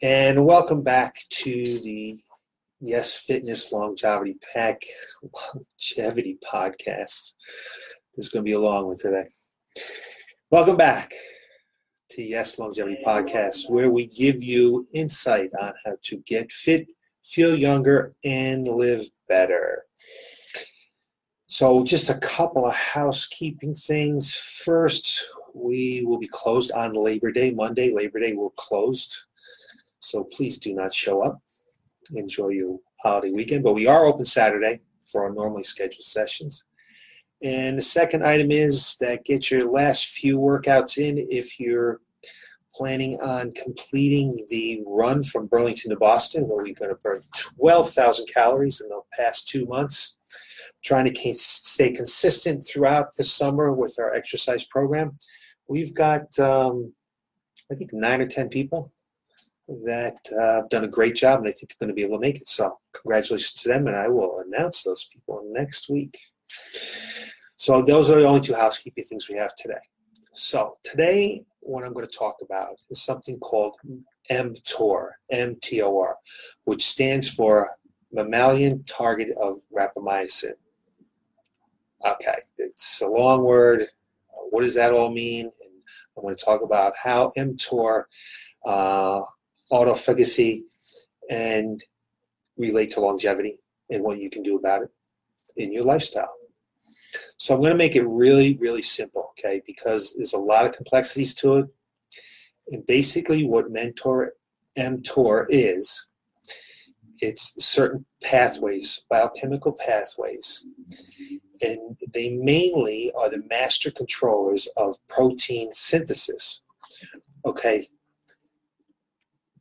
And welcome back to the Yes Fitness Longevity Pack Longevity Podcast. This is going to be a long one today. Welcome back to Yes Longevity Podcast, where we give you insight on how to get fit, feel younger, and live better. So, just a couple of housekeeping things. First, we will be closed on Labor Day. Monday, Labor Day, we're closed. So please do not show up. Enjoy your holiday weekend. But we are open Saturday for our normally scheduled sessions. And the second item is that get your last few workouts in if you're planning on completing the run from Burlington to Boston, where we're going to burn 12,000 calories in the past two months. Trying to stay consistent throughout the summer with our exercise program. We've got, um, I think, nine or 10 people that uh, have done a great job, and I think are going to be able to make it. So, congratulations to them, and I will announce those people next week. So, those are the only two housekeeping things we have today. So, today, what I'm going to talk about is something called mTOR, M-T-O-R, which stands for mammalian target of rapamycin. Okay, it's a long word. What does that all mean? And I'm going to talk about how mTOR uh, autophagy and relate to longevity and what you can do about it in your lifestyle. So I'm going to make it really, really simple, okay, because there's a lot of complexities to it. And basically, what Mentor mTOR is, it's certain pathways, biochemical pathways, and they mainly are the master controllers of protein synthesis. Okay,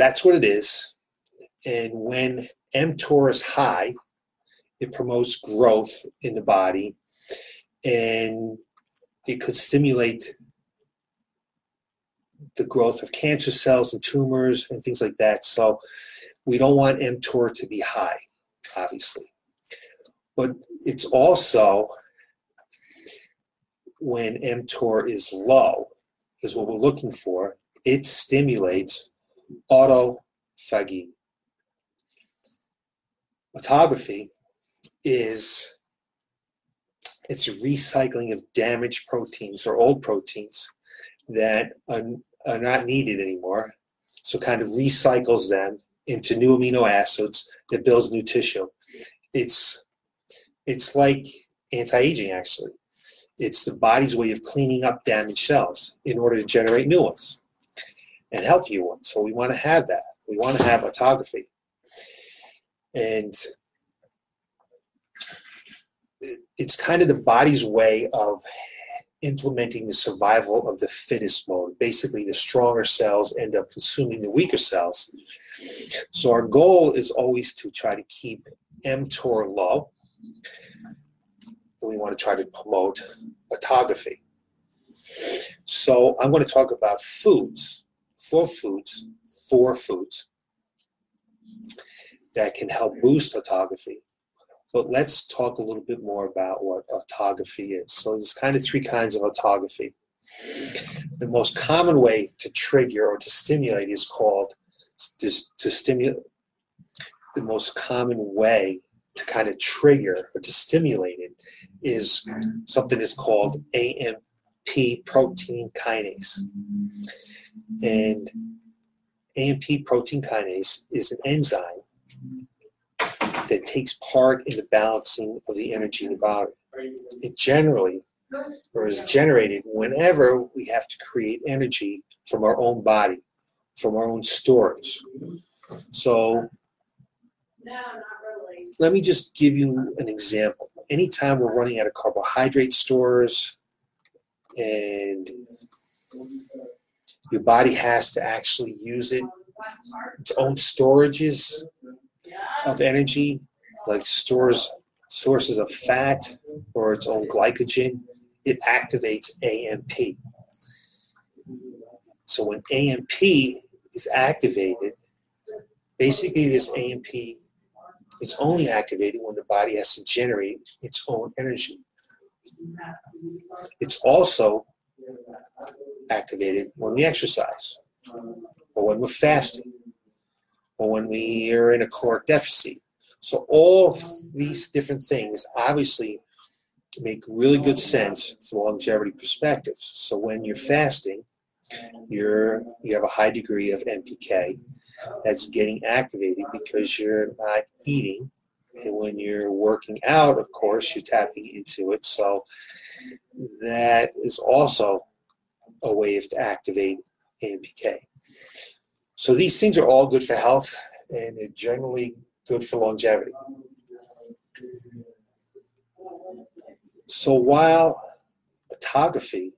that's what it is. And when mTOR is high, it promotes growth in the body and it could stimulate the growth of cancer cells and tumors and things like that. So we don't want mTOR to be high, obviously. But it's also when mTOR is low, is what we're looking for, it stimulates autophagy. Autophagy is it's recycling of damaged proteins or old proteins that are, are not needed anymore. So kind of recycles them into new amino acids that builds new tissue. It's it's like anti-aging actually. It's the body's way of cleaning up damaged cells in order to generate new ones and healthier ones. So we want to have that. We want to have autophagy. And it's kind of the body's way of implementing the survival of the fittest mode. Basically, the stronger cells end up consuming the weaker cells. So our goal is always to try to keep mTOR low. And we want to try to promote autophagy. So I'm going to talk about foods four foods, for foods that can help boost autophagy. But let's talk a little bit more about what autophagy is. So there's kind of three kinds of autophagy. The most common way to trigger or to stimulate is called to, to stimulate. The most common way to kind of trigger or to stimulate it is something is called AMP protein kinase. And AMP protein kinase is an enzyme that takes part in the balancing of the energy in the body. It generally or is generated whenever we have to create energy from our own body, from our own storage. So let me just give you an example. Anytime we're running out of carbohydrate stores and your body has to actually use it, its own storages of energy, like stores sources of fat or its own glycogen, it activates AMP. So when AMP is activated, basically this AMP is only activated when the body has to generate its own energy. It's also activated when we exercise or when we're fasting or when we are in a caloric deficit. So all these different things obviously make really good sense from longevity perspectives. So when you're fasting, you're you have a high degree of MPK that's getting activated because you're not eating. When you're working out, of course, you're tapping into it. So that is also a way of to activate AMPK. So these things are all good for health and they're generally good for longevity. So while autophagy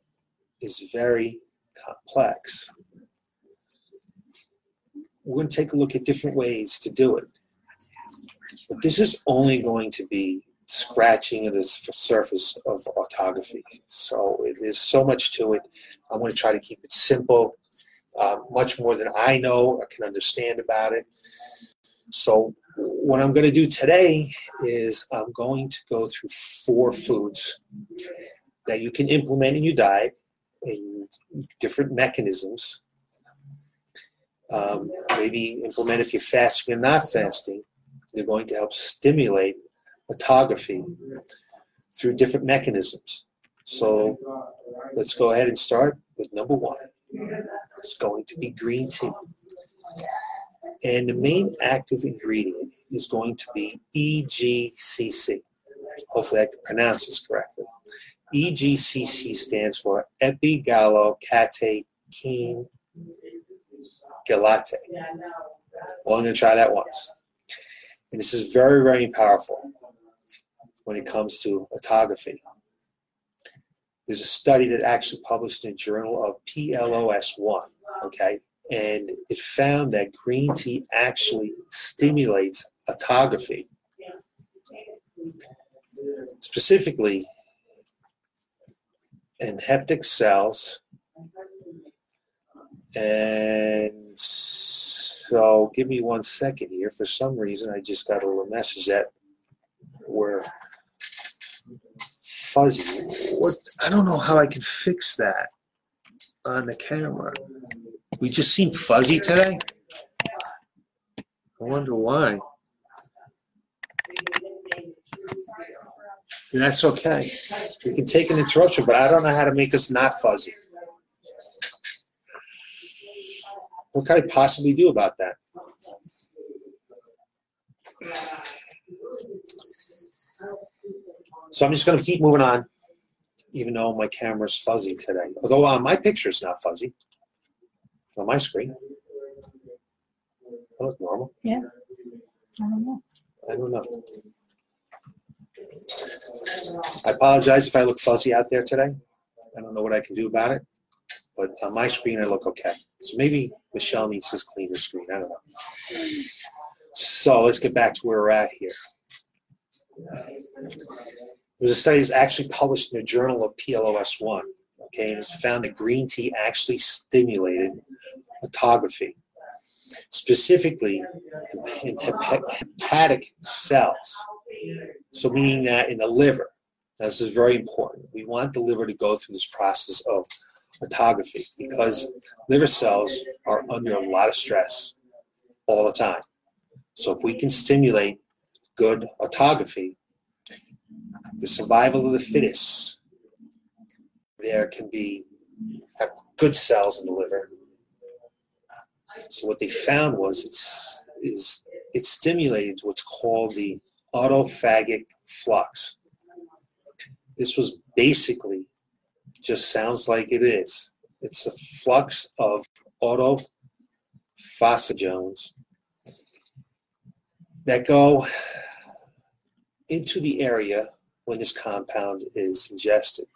is very complex, we're going to take a look at different ways to do it. But this is only going to be scratching of the surface of autophagy. So there's so much to it. I'm going to try to keep it simple, uh, much more than I know or can understand about it. So what I'm going to do today is I'm going to go through four foods that you can implement in your diet in different mechanisms. Um, maybe implement if you're fasting or not fasting. They're going to help stimulate autophagy through different mechanisms. So let's go ahead and start with number one. It's going to be green tea. And the main active ingredient is going to be EGCG. Hopefully I can pronounce this correctly. EGCG stands for epigallocatechin gallate. Well, I'm going to try that once. And this is very, very powerful when it comes to autophagy. There's a study that actually published in journal of PLOS1, okay, and it found that green tea actually stimulates autophagy. Specifically, in hepatic cells, and so give me one second here. For some reason, I just got a little message that we're fuzzy. What I don't know how I can fix that on the camera. We just seem fuzzy today. I wonder why. That's okay. We can take an interruption, but I don't know how to make us not fuzzy. What can I possibly do about that? So I'm just going to keep moving on, even though my camera's fuzzy today. Although uh, my picture is not fuzzy on my screen. I look normal. Yeah. I don't know. I don't know. I apologize if I look fuzzy out there today. I don't know what I can do about it, but on my screen I look okay. So maybe Michelle needs to clean her screen. I don't know. So let's get back to where we're at here. There's a study that's actually published in the Journal of PLOS1, okay, and it's found that green tea actually stimulated autophagy, specifically in hepatic cells. So meaning that in the liver, now, this is very important. We want the liver to go through this process of autophagy because liver cells are under a lot of stress all the time. So if we can stimulate good autophagy, the survival of the fittest, there can be have good cells in the liver. So what they found was it's is it stimulated what's called the autophagic flux. This was basically just sounds like it is. It's a flux of autophagones that go into the area when this compound is ingested.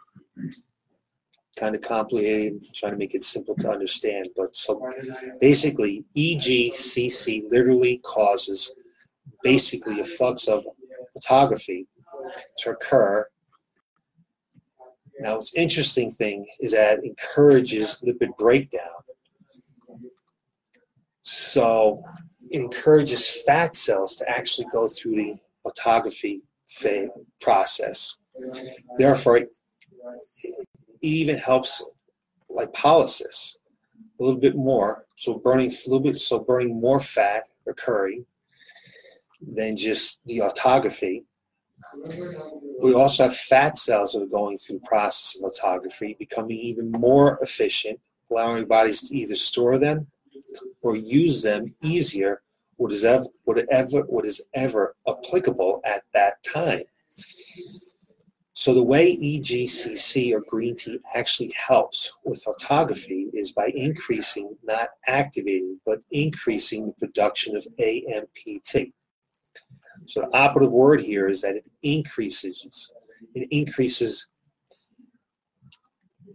Kind of complicated, trying to make it simple to understand. But so basically, EGCG literally causes basically a flux of autophagy to occur. Now, what's interesting thing is that it encourages lipid breakdown. So it encourages fat cells to actually go through the autophagy process. Therefore, it even helps lipolysis. a little bit more, so burning bit, so burning more fat occurring than just the autophagy. We also have fat cells that are going through the process of autophagy, becoming even more efficient, allowing bodies to either store them or use them easier, whatever, whatever, what is ever applicable at that time. So the way EGCG or green tea actually helps with autophagy is by increasing, not activating, but increasing the production of AMPT. So the operative word here is that it increases, it increases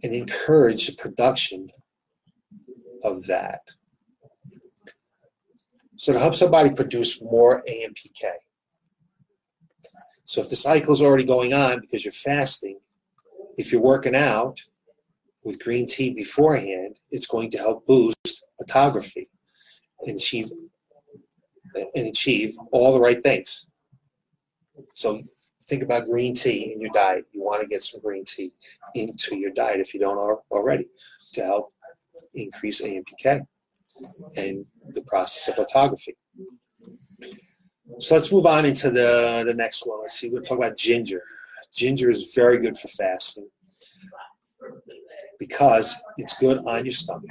and encourages the production of that. So to help somebody produce more AMPK, so if the cycle is already going on because you're fasting, if you're working out with green tea beforehand, it's going to help boost autophagy and achieve and achieve all the right things. So think about green tea in your diet. You want to get some green tea into your diet if you don't already to help increase AMPK and the process of autophagy. So let's move on into the, the next one. Let's see, we're going to talk about ginger. Ginger is very good for fasting because it's good on your stomach.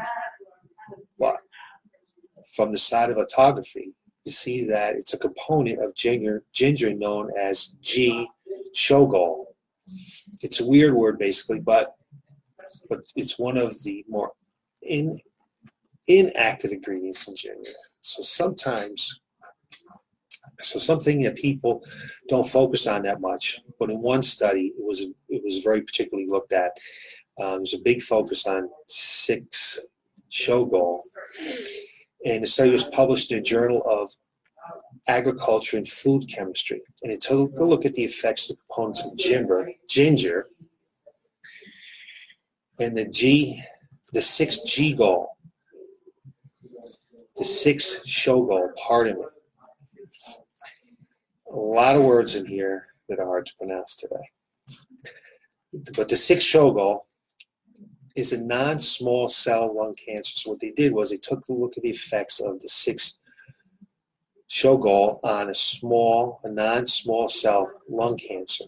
But from the side of autophagy, you see that it's a component of ginger, ginger known as G shogaol. It's a weird word basically, but but it's one of the more in inactive ingredients in ginger. So sometimes so something that people don't focus on that much, but in one study, it was it was very particularly looked at. Um, there's a big focus on six shogaol, and the study was published in a journal of agriculture and food chemistry, and it took a look at the effects of the components of ginger, ginger, and the G, the six G goal, the six shogaol, pardon me. A lot of words in here that are hard to pronounce today. But the six shogaol is a non-small cell lung cancer. So what they did was they took a look at the effects of the six shogaol on a small, a non-small cell lung cancer.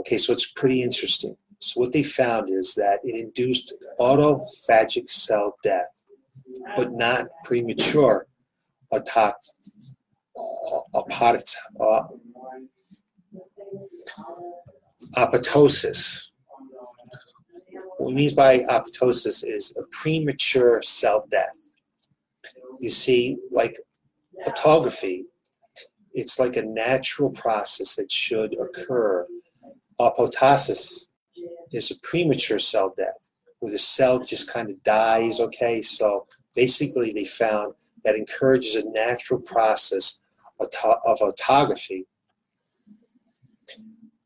Okay, so it's pretty interesting. So what they found is that it induced autophagic cell death, but not premature autophagy uh, apoptosis. Uh, What means by apoptosis is a premature cell death. You see, like autophagy, it's like a natural process that should occur. Apoptosis is a premature cell death where the cell just kind of dies, okay? So basically, they found that encourages a natural process of autophagy,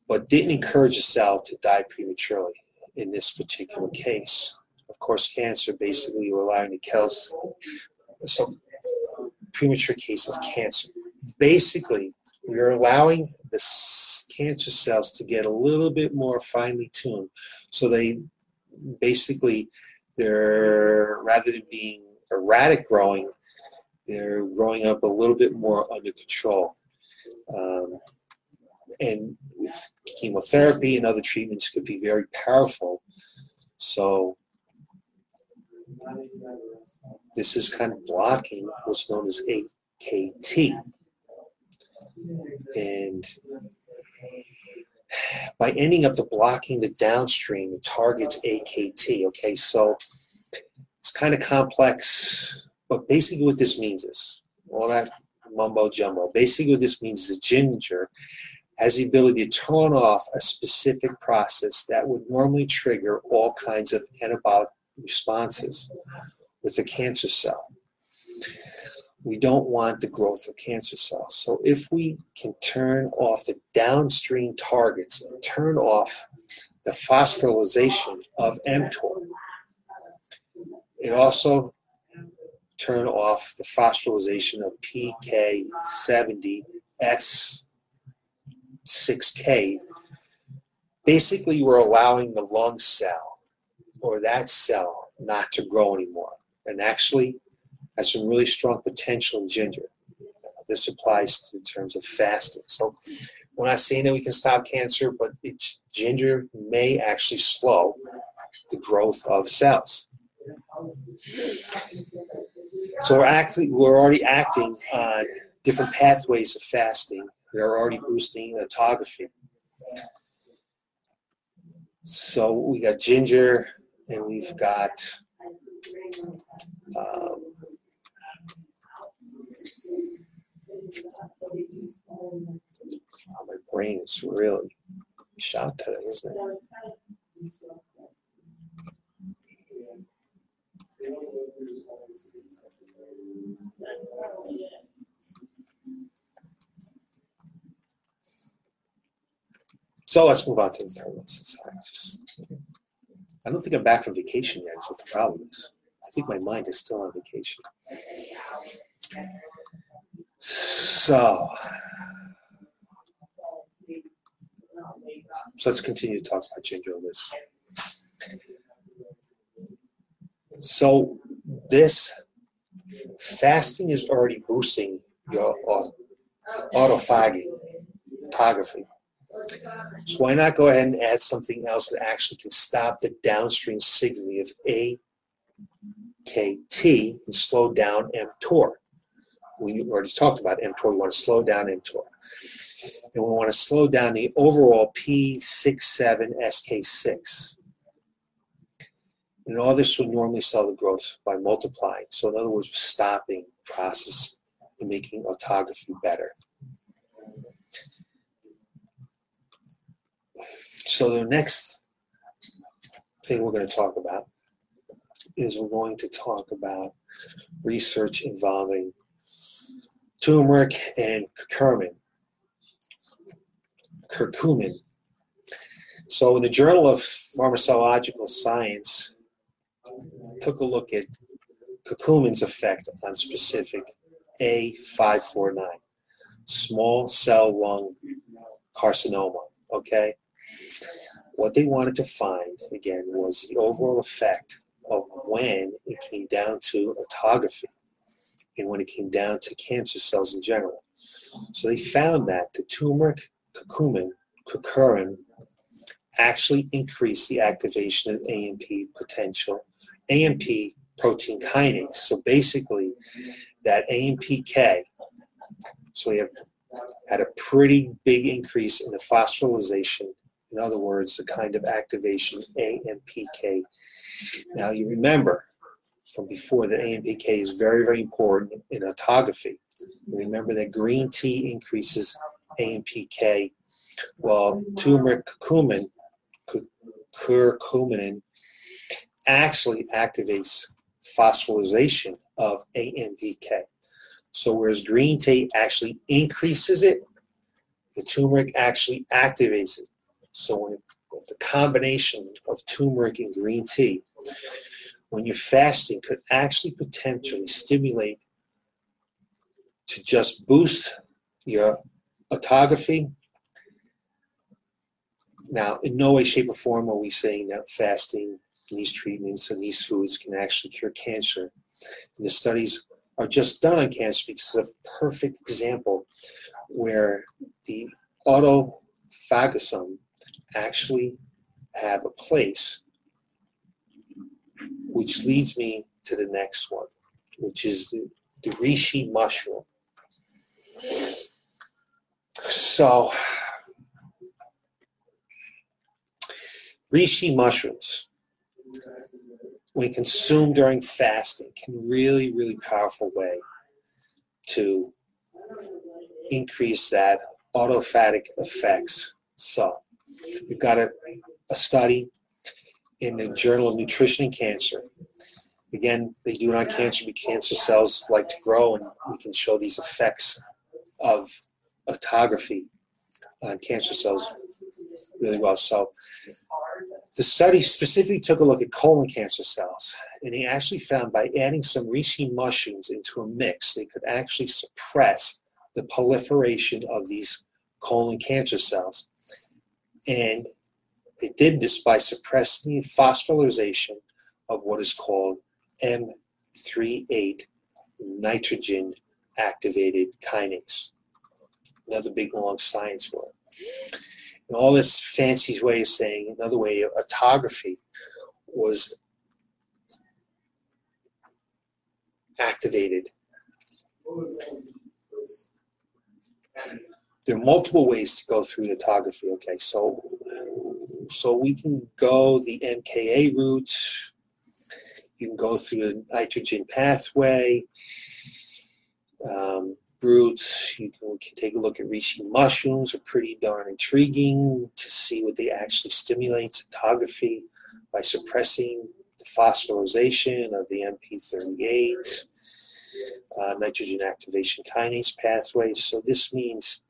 but didn't encourage the cell to die prematurely in this particular case. Of course, cancer basically you're allowing the kill so premature case of cancer. Basically, we're allowing the cancer cells to get a little bit more finely tuned. So they basically they're rather than being erratic growing, they're growing up a little bit more under control. Um, and with chemotherapy and other treatments could be very powerful. So this is kind of blocking what's known as AKT. And by ending up the blocking the downstream, it targets AKT. Okay, so it's kind of complex but basically, what this means is all that mumbo jumbo. Basically, what this means is that ginger has the ability to turn off a specific process that would normally trigger all kinds of anabolic responses with a cancer cell. We don't want the growth of cancer cells. So, if we can turn off the downstream targets and turn off the phosphorylation of mTOR, it also turn off the phosphorylation of PK70S6K, basically we're allowing the lung cell or that cell not to grow anymore. And actually, has some really strong potential in ginger. Uh, this applies in terms of fasting. So we're not saying that we can stop cancer, but ginger may actually slow the growth of cells. So we're actually we're already acting on different pathways of fasting. We're already boosting autophagy. So we got ginger, and we've got um, my brain is really shot today, isn't it? So let's move on to the third one. Sorry, just, I don't think I'm back from vacation yet. Is what the problem is. I think my mind is still on vacation. So, so let's continue to talk about ginger this. So this fasting is already boosting your autophagy, autophagy. So why not go ahead and add something else that actually can stop the downstream signaling of AKT and slow down mTOR? We already talked about mTOR. We want to slow down mTOR. And we want to slow down the overall P67SK6. And all this would normally slow the growth by multiplying. So in other words, we're stopping process and making autophagy better. So the next thing we're going to talk about is we're going to talk about research involving turmeric and curcumin. Curcumin. So in the Journal of Pharmacological Science, took a look at curcumin's effect on specific A549, small cell lung carcinoma. Okay, what they wanted to find, again, was the overall effect of when it came down to autophagy and when it came down to cancer cells in general. So they found that the turmeric curcumin, curcumin actually increased the activation of AMP potential, AMP protein kinase. So basically, that AMPK, so we have had a pretty big increase in the phosphorylation in other words, the kind of activation AMPK. Now you remember from before that AMPK is very, very important in autophagy. Remember that green tea increases AMPK, while turmeric curcumin, curcumin actually activates phosphorylation of AMPK. So whereas green tea actually increases it, the turmeric actually activates it. So when the combination of turmeric and green tea, when you're fasting, could actually potentially stimulate to just boost your autophagy. Now, in no way, shape, or form are we saying that fasting and these treatments and these foods can actually cure cancer. And the studies are just done on cancer because of a perfect example where the autophagosome actually have a place, which leads me to the next one, which is the, the reishi mushroom. So, reishi mushrooms, when consumed during fasting, can really, really powerful way to increase that autophagic effects. So, We've got a, a study in the Journal of Nutrition and Cancer. Again, they do it on cancer because cancer cells like to grow, and we can show these effects of autophagy on cancer cells really well. So, the study specifically took a look at colon cancer cells, and they actually found by adding some reishi mushrooms into a mix, they could actually suppress the proliferation of these colon cancer cells. And they did this by suppressing phosphorylation of what is called M38 mitogen activated kinase. Another big long science word. And all this fancy way of saying, another way autophagy was activated. There are multiple ways to go through autophagy. Okay, so so we can go the MKA route. You can go through the mitogen pathway. Um, roots. You can, can, take a look at reishi mushrooms. are pretty darn intriguing to see what they actually stimulate cytography by suppressing the phosphorylation of the MP38 uh, mitogen activation kinase pathways. So this means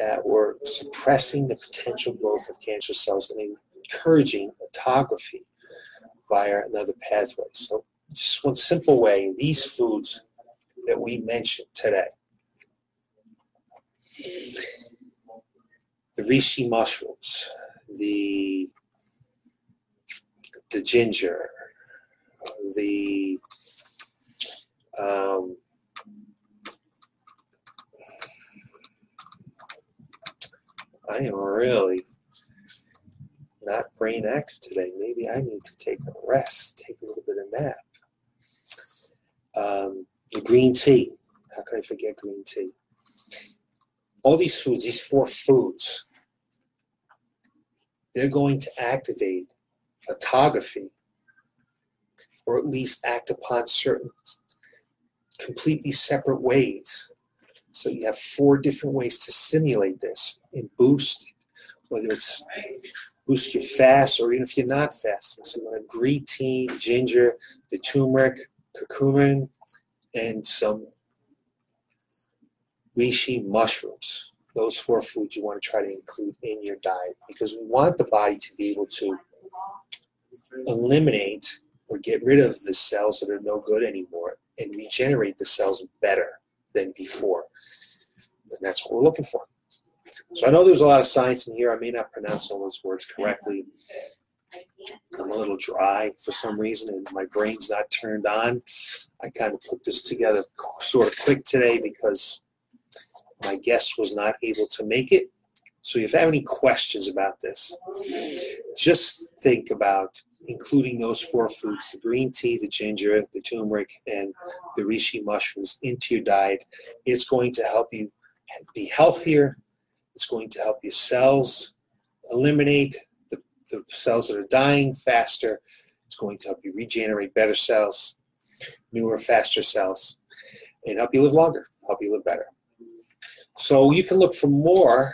that we're suppressing the potential growth of cancer cells and encouraging autophagy via another pathway. So just one simple way, these foods that we mentioned today. The reishi mushrooms, the the ginger, the um, I am really not brain active today. Maybe I need to take a rest, take a little bit of nap. Um, the green tea. How could I forget green tea? All these foods, these four foods, they're going to activate autophagy or at least act upon certain completely separate ways. So you have four different ways to simulate this and boost, whether it's boost your fast or even if you're not fasting. So you want a green tea, ginger, the turmeric, curcumin, and some reishi mushrooms. Those four foods you want to try to include in your diet because we want the body to be able to eliminate or get rid of the cells that are no good anymore and regenerate the cells better than before. And that's what we're looking for. So I know there's a lot of science in here. I may not pronounce all those words correctly. I'm a little dry for some reason and my brain's not turned on. I kind of put this together sort of quick today because my guest was not able to make it. So if you have any questions about this, just think about including those four foods the green tea, the ginger, the turmeric, and the reishi mushrooms into your diet. It's going to help you be healthier. It's going to help your cells eliminate the, the cells that are dying faster. It's going to help you regenerate better cells, newer, faster cells, and help you live longer, help you live better. So you can look for more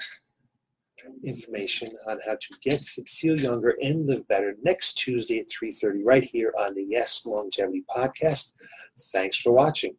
information on how to get feel younger and live better next Tuesday at 3:30 right here on the Yes Longevity podcast. Thanks for watching.